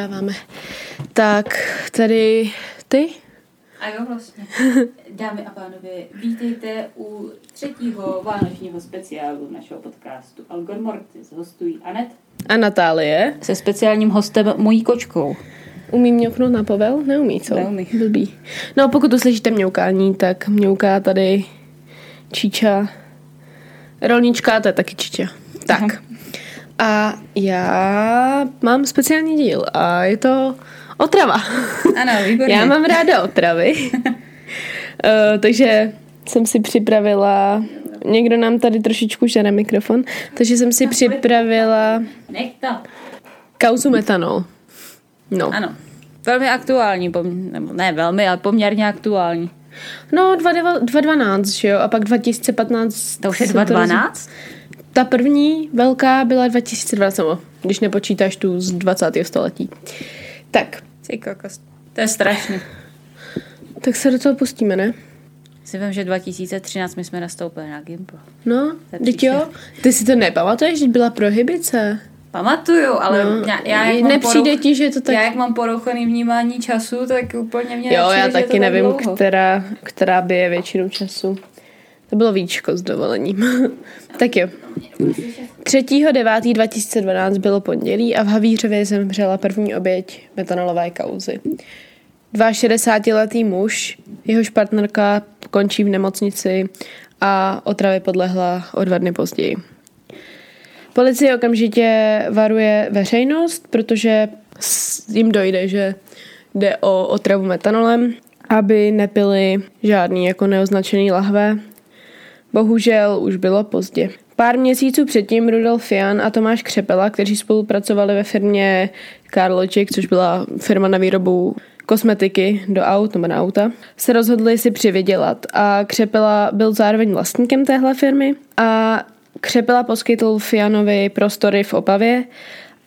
Nahráváme. Tak, tady ty? A jo, vlastně. Dámy a pánové, vítejte u třetího vánočního speciálu našeho podcastu Algor Mortis. Hostují Anet A Natálie? se speciálním hostem mojí kočkou. Umí mňouknout na povel? Neumí, co? Neumí. Blbý. No, pokud uslyšíte mňoukání, tak mňouká tady Číča. Rolnička, to je taky Číča. Tak. Aha. A já mám speciální díl a je to otrava. Ano, výborně. Já mám ráda otravy. uh, takže jsem si připravila... Někdo nám tady trošičku žere mikrofon, takže jsem si připravila Nech to. kauzu metanol. No. Ano. Velmi aktuální, pom- nebo ne velmi, ale poměrně aktuální. No, 2012, že jo? A pak 2015... To už je se roz- 2012? Ta první velká byla 2020, nebo když nepočítáš tu z 20. století. Tak, Ty kokos. To je strašný. tak se do toho pustíme, ne? Si vím, že 2013 my jsme nastoupili na Gimpl. No, teď jo. Ty si to nepamatuješ, teď byla prohybice. Pamatuju, ale No, já, já jak nepřijde poruch- ti, že je to tak... Já jak mám porouchaný vnímání času, tak úplně mě Jo, nepřijde, já že taky nevím, dlouho. která, která by je většinu času. To bylo víčko s dovolením. tak jo. 3.9.2012 bylo pondělí a v Havířově zemřela první oběť metanolové kauzy. 62-letý muž, jehož partnerka končí v nemocnici a otravě podlehla o dva dny později. Policie okamžitě varuje veřejnost, protože jim dojde, že jde o otravu metanolem, aby nepili žádný jako neoznačený lahve. Bohužel už bylo pozdě. Pár měsíců předtím Rudolf Fian a Tomáš Křepela, kteří spolupracovali ve firmě Carlogic, což byla firma na výrobu kosmetiky do aut nebo na auta, se rozhodli si přivydělat a Křepela byl zároveň vlastníkem téhle firmy a Křepela poskytl Fianovi prostory v Opavě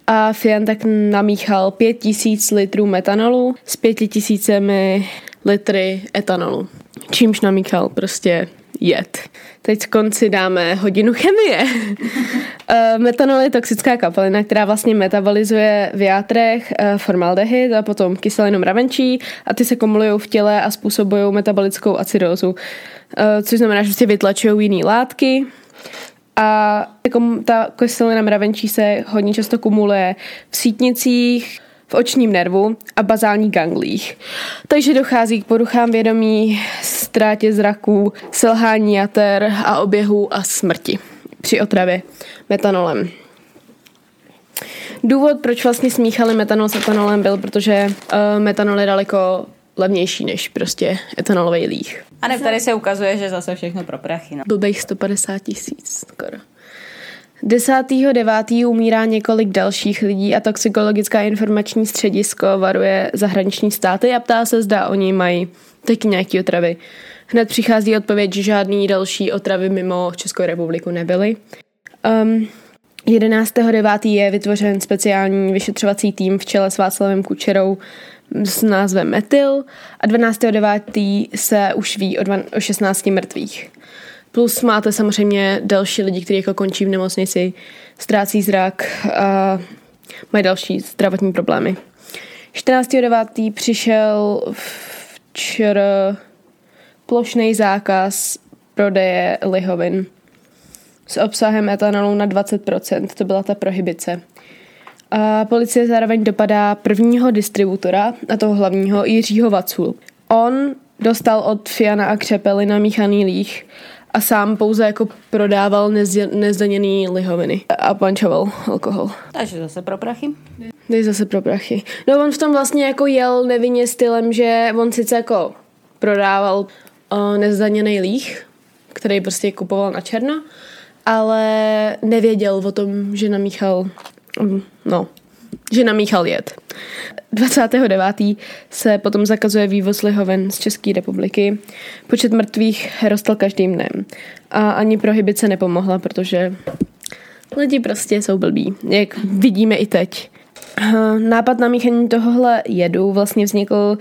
a Fian tak namíchal 5000 litrů metanolu s 5000 litry etanolu. Čímž namíchal prostě jed. Teď z konci dáme hodinu chemie. Eh, Metanol je toxická kapalina, která vlastně metabolizuje v játrech eh, formaldehyd a potom kyselinu mravenčí a ty se kumulují v těle a způsobují metabolickou acidózu, eh, což znamená, že prostě vytlačují jiné látky a jako ta kyselina mravenčí se hodně často kumuluje v sítnicích, v očním nervu a bazálních ganglích. Takže dochází k poruchám vědomí, ztrátě zraku, selhání jater a oběhu a smrti při otravě metanolem. Důvod, proč vlastně smíchali metanol s etanolem, byl, protože uh, metanol je daleko levnější než prostě etanolový líh. A ne, tady se ukazuje, že zase všechno pro prachy. No. Blbých 150 tisíc skoro. 10.9. umírá několik dalších lidí a toxikologická informační středisko varuje zahraniční státy a ptá se, zda oni mají taky nějaké otravy. Hned přichází odpověď, že žádný další otravy mimo Českou republiku nebyly. Um, 11.9. je vytvořen speciální vyšetřovací tým v čele s Václavem Kučerou s názvem Metyl a 12.9. se už ví o, dva, o 16 mrtvých. Plus máte samozřejmě další lidi, kteří jako končí v nemocnici, ztrácí zrak a mají další zdravotní problémy. 14.9. přišel včer plošný zákaz prodeje lihovin s obsahem etanolu na 20%, to byla ta prohybice. A policie zároveň dopadá prvního distributora, a toho hlavního, Jiřího Vacu. On dostal od Fiana a Křepely namíchaný líh a sám pouze jako prodával nezje- nezdaněný lihoviny a pančoval alkohol. Takže zase pro prachy. Dej zase pro prachy. No on v tom vlastně jako jel nevinně stylem, že on sice jako prodával uh, nezdaněný líh, který prostě kupoval na černo, ale nevěděl o tom, že namíchal, mm, no, že namíchal jed. 29. se potom zakazuje vývoz lihoven z České republiky. Počet mrtvých rostl každým dnem. A ani prohybice nepomohla, protože lidi prostě jsou blbí, jak vidíme i teď. Nápad na míchání tohohle jedu vlastně vznikl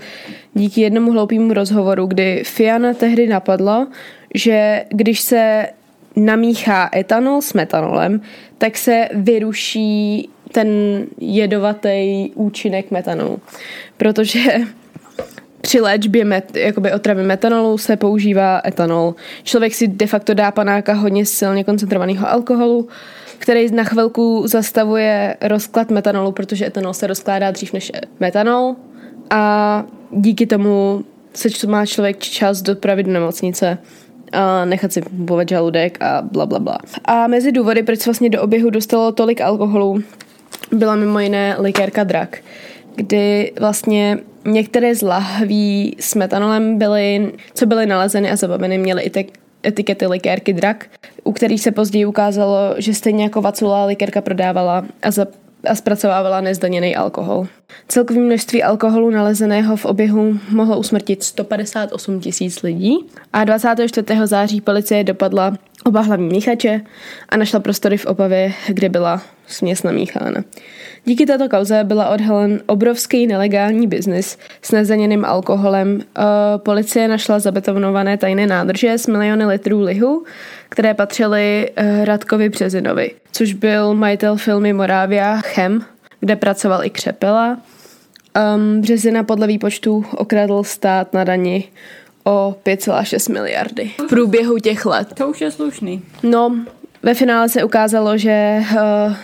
díky jednomu hloupému rozhovoru, kdy Fiana tehdy napadlo, že když se namíchá etanol s metanolem, tak se vyruší ten jedovatý účinek metanolu. Protože při léčbě met, jakoby otravy metanolu se používá etanol. Člověk si de facto dá panáka hodně silně koncentrovaného alkoholu, který na chvilku zastavuje rozklad metanolu, protože etanol se rozkládá dřív než metanol a díky tomu se má člověk čas dopravit do nemocnice a nechat si pumpovat žaludek a bla, bla, bla. A mezi důvody, proč se vlastně do oběhu dostalo tolik alkoholu, byla mimo jiné likérka drak, kdy vlastně některé z lahví s metanolem byly, co byly nalezeny a zabaveny, měly i te- etikety likérky drak, u kterých se později ukázalo, že stejně jako Vacula likérka prodávala a za a zpracovávala nezdaněný alkohol. Celkové množství alkoholu nalezeného v oběhu mohlo usmrtit 158 tisíc lidí a 24. září policie dopadla oba hlavní míchače a našla prostory v Opavě, kde byla směs namíchána. Díky této kauze byla odhalen obrovský nelegální biznis s nezdaněným alkoholem. Policie našla zabetonované tajné nádrže s miliony litrů lihu, které patřily eh, Radkovi Březinovi, což byl majitel filmy Morávia Chem, kde pracoval i Křepela. Um, Březina podle výpočtu okradl stát na dani o 5,6 miliardy v průběhu těch let. To už je slušný. No, ve finále se ukázalo, že uh,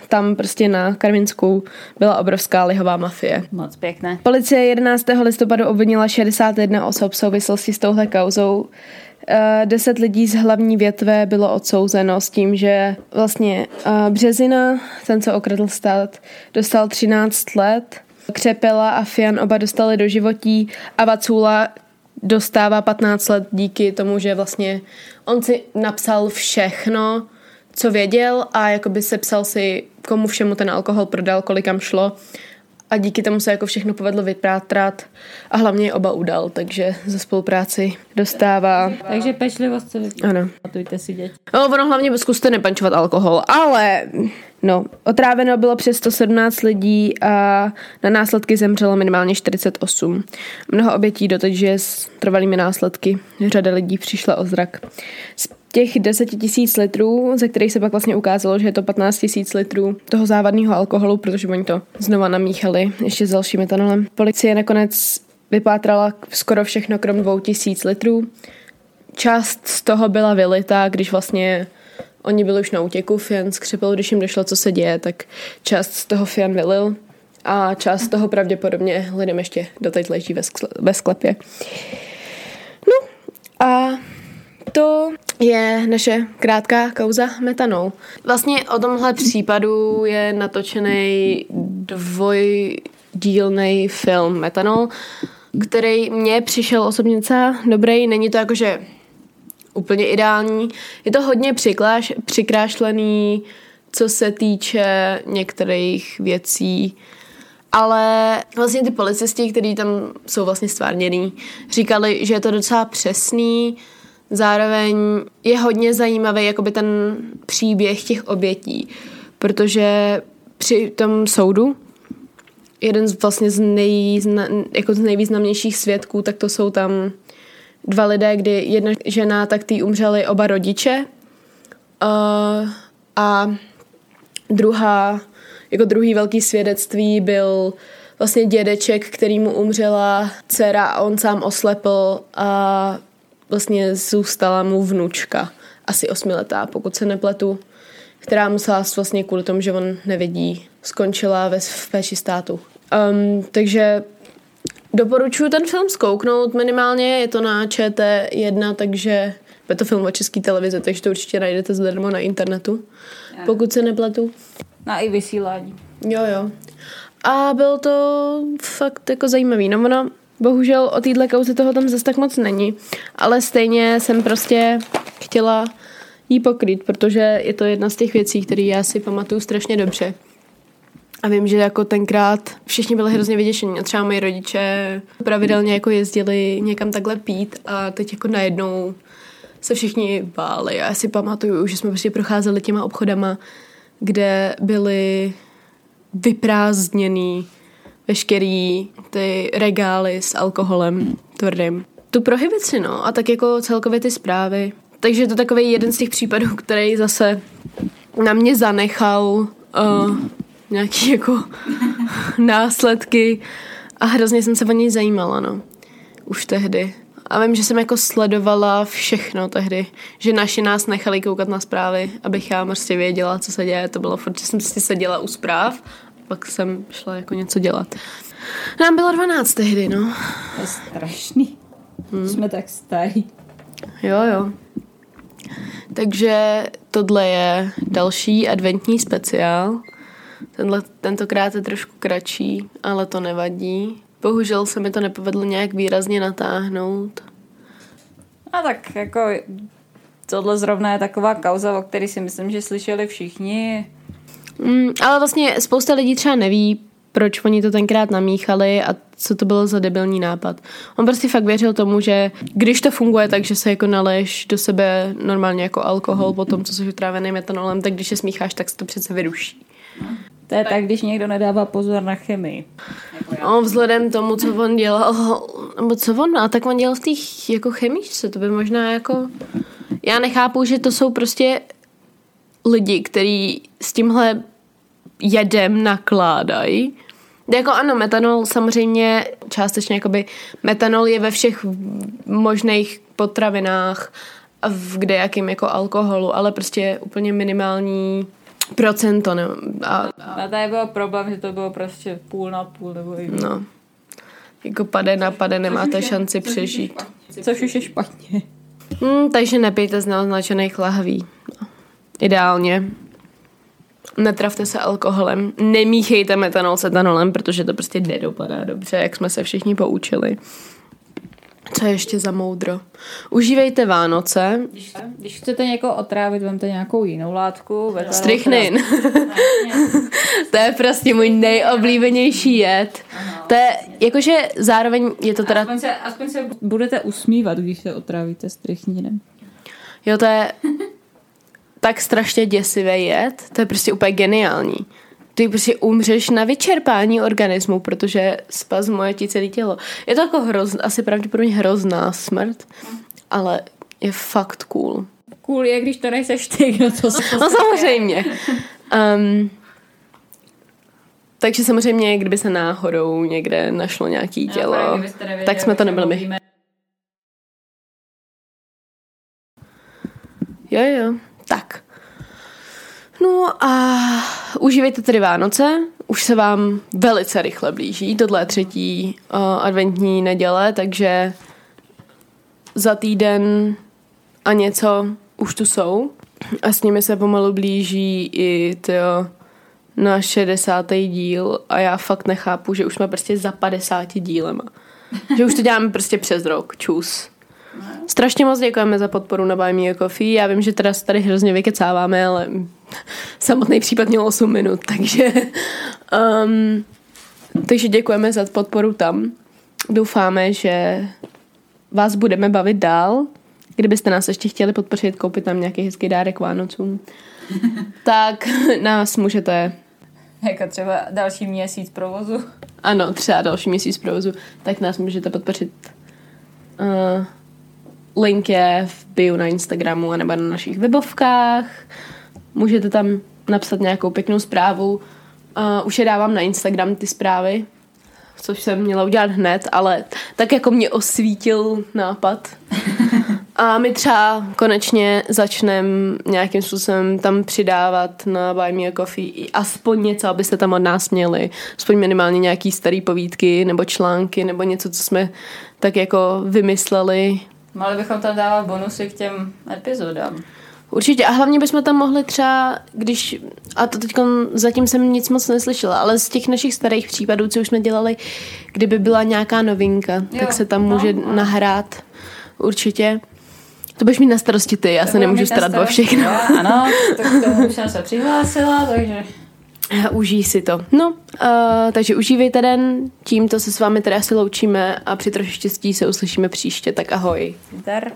tam prostě na Karvinsku byla obrovská lihová mafie. Moc pěkné. Policie 11. listopadu obvinila 61 osob v souvislosti s touhle kauzou. Uh, deset lidí z hlavní větve bylo odsouzeno s tím, že vlastně uh, Březina, ten, co okradl stát, dostal 13 let, Křepela a Fian oba dostali do životí a Vacula dostává 15 let díky tomu, že vlastně on si napsal všechno, co věděl a jakoby sepsal si, komu všemu ten alkohol prodal, kolikam šlo a díky tomu se jako všechno povedlo vyprátrat a hlavně je oba udal, takže za spolupráci dostává. Takže pečlivost se Ano. Pamatujte si děti. No, ono hlavně zkuste nepančovat alkohol, ale no, otráveno bylo přes 117 lidí a na následky zemřelo minimálně 48. Mnoho obětí doteď žije s trvalými následky. Řada lidí přišla o zrak. Z těch 10 tisíc litrů, ze kterých se pak vlastně ukázalo, že je to 15 tisíc litrů toho závadného alkoholu, protože oni to znova namíchali ještě s dalším metanolem. Policie nakonec vypátrala skoro všechno krom 2000 litrů. Část z toho byla vylita, když vlastně oni byli už na útěku, Fian skřepil, když jim došlo, co se děje, tak část z toho Fian vylil a část z toho pravděpodobně lidem ještě doteď leží ve, ve sklepě. No a to je naše krátká kauza metanol. Vlastně o tomhle případu je natočený dvojdílný film Metanol, který mně přišel osobně docela dobrý. Není to jakože úplně ideální. Je to hodně přikláš, přikrášlený, co se týče některých věcí, ale vlastně ty policisti, kteří tam jsou vlastně stvárněný, říkali, že je to docela přesný, zároveň je hodně zajímavý jakoby ten příběh těch obětí, protože při tom soudu jeden z vlastně z, nejzna, jako z nejvýznamnějších svědků, tak to jsou tam dva lidé, kdy jedna žena, tak tý umřeli oba rodiče uh, a druhá, jako druhý velký svědectví byl vlastně dědeček, který mu umřela dcera a on sám oslepl a vlastně zůstala mu vnučka, asi osmiletá, pokud se nepletu, která musela vlastně kvůli tomu, že on nevidí, skončila ve, v péči státu. Um, takže doporučuji ten film zkouknout minimálně, je to na ČT1, takže je to film o české televizi, takže to určitě najdete zdarma na internetu, pokud se nepletu. Na i vysílání. Jo, jo. A bylo to fakt jako zajímavý. No ono, bohužel o téhle kauze toho tam zase tak moc není, ale stejně jsem prostě chtěla jí pokrýt, protože je to jedna z těch věcí, které já si pamatuju strašně dobře. A vím, že jako tenkrát všichni byli hrozně vyděšení a třeba moji rodiče pravidelně jako jezdili někam takhle pít a teď jako najednou se všichni báli. Já si pamatuju, že jsme prostě procházeli těma obchodama, kde byly vyprázdněný veškerý ty regály s alkoholem tvrdým. Tu prohibici, no, a tak jako celkově ty zprávy takže je to takový jeden z těch případů, který zase na mě zanechal uh, nějaký jako následky a hrozně jsem se o něj zajímala, no. Už tehdy. A vím, že jsem jako sledovala všechno tehdy, že naši nás nechali koukat na zprávy, abych já prostě věděla, co se děje. To bylo furt, že jsem si seděla u zpráv, pak jsem šla jako něco dělat. Nám bylo 12 tehdy, no. To je strašný. Hmm. Jsme tak starí. Jo, jo. Takže tohle je další adventní speciál. Tenhle, tentokrát je trošku kratší, ale to nevadí. Bohužel se mi to nepovedlo nějak výrazně natáhnout. A tak jako tohle zrovna je taková kauza, o které si myslím, že slyšeli všichni. Mm, ale vlastně spousta lidí třeba neví, proč oni to tenkrát namíchali a co to bylo za debilní nápad. On prostě fakt věřil tomu, že když to funguje tak, že se jako naleješ do sebe normálně jako alkohol po tom, co jsi utrávený metanolem, tak když se smícháš, tak se to přece vyruší. To je tak, když někdo nedává pozor na chemii. No, vzhledem tomu, co on dělal, nebo co on, a tak on dělal v těch jako chemičce, to by možná jako... Já nechápu, že to jsou prostě lidi, kteří s tímhle jedem nakládají. Jako ano, metanol samozřejmě částečně jakoby metanol je ve všech možných potravinách v kde jakým jako alkoholu, ale prostě úplně minimální procento. Ne? A, a... a tady byl problém, že to bylo prostě půl na půl nebo i No. Jako pade na pade nemáte šanci přežít. Což už je špatně. Hmm, takže nepijte z neoznačených lahví. No. Ideálně. Netravte se alkoholem. Nemíchejte metanol s etanolem, protože to prostě nedopadá dobře, jak jsme se všichni poučili. Co je ještě za moudro? Užívejte Vánoce. Když, když chcete někoho otrávit, vemte nějakou jinou látku. Strychnin. to je prostě můj nejoblíbenější jed. Aha. To je, jakože zároveň je to teda... Aspoň se, aspoň se budete usmívat, když se otrávíte strychninem. Jo, to je tak strašně děsivý jed. To je prostě úplně geniální ty prostě umřeš na vyčerpání organismu, protože spazmuje ti celé tělo. Je to jako hroz, asi pravděpodobně hrozná smrt, ale je fakt cool. Cool je, když to nejseš ty, kdo to No samozřejmě. Um, takže samozřejmě, kdyby se náhodou někde našlo nějaký tělo, no, tak jsme to nebyli my. Jo, jo. Tak. No a užívejte tedy Vánoce, už se vám velice rychle blíží, tohle je třetí uh, adventní neděle, takže za týden a něco už tu jsou a s nimi se pomalu blíží i tyjo, na 60. díl a já fakt nechápu, že už jsme prostě za 50 dílema. Že už to děláme prostě přes rok, čus. Strašně moc děkujeme za podporu na Buy Me a Coffee. Já vím, že teda tady hrozně vykecáváme, ale samotný případ měl 8 minut, takže um, takže děkujeme za podporu tam. Doufáme, že vás budeme bavit dál. Kdybyste nás ještě chtěli podpořit, koupit tam nějaký hezký dárek Vánocům, tak nás můžete... Jako třeba další měsíc provozu. Ano, třeba další měsíc provozu, tak nás můžete podpořit uh, Link je v bio na Instagramu nebo na našich webovkách. Můžete tam napsat nějakou pěknou zprávu. Uh, už je dávám na Instagram ty zprávy, což jsem měla udělat hned, ale tak jako mě osvítil nápad. A my třeba konečně začneme nějakým způsobem tam přidávat na Buy Me a Coffee aspoň něco, abyste tam od nás měli. Aspoň minimálně nějaký starý povídky nebo články nebo něco, co jsme tak jako vymysleli Mohli bychom tam dávat bonusy k těm epizodám. Určitě a hlavně bychom tam mohli třeba, když, a to teď zatím jsem nic moc neslyšela, ale z těch našich starých případů, co už jsme dělali, kdyby byla nějaká novinka, jo, tak se tam no, může no. nahrát určitě. To budeš mít na starosti ty, já to se nemůžu starat o všechno. Já, ano, tak tomu už jsem se přihlásila, takže... Užij si to. No, uh, takže užívejte den, tímto se s vámi teda asi loučíme a při troši štěstí se uslyšíme příště, tak ahoj. Zdar.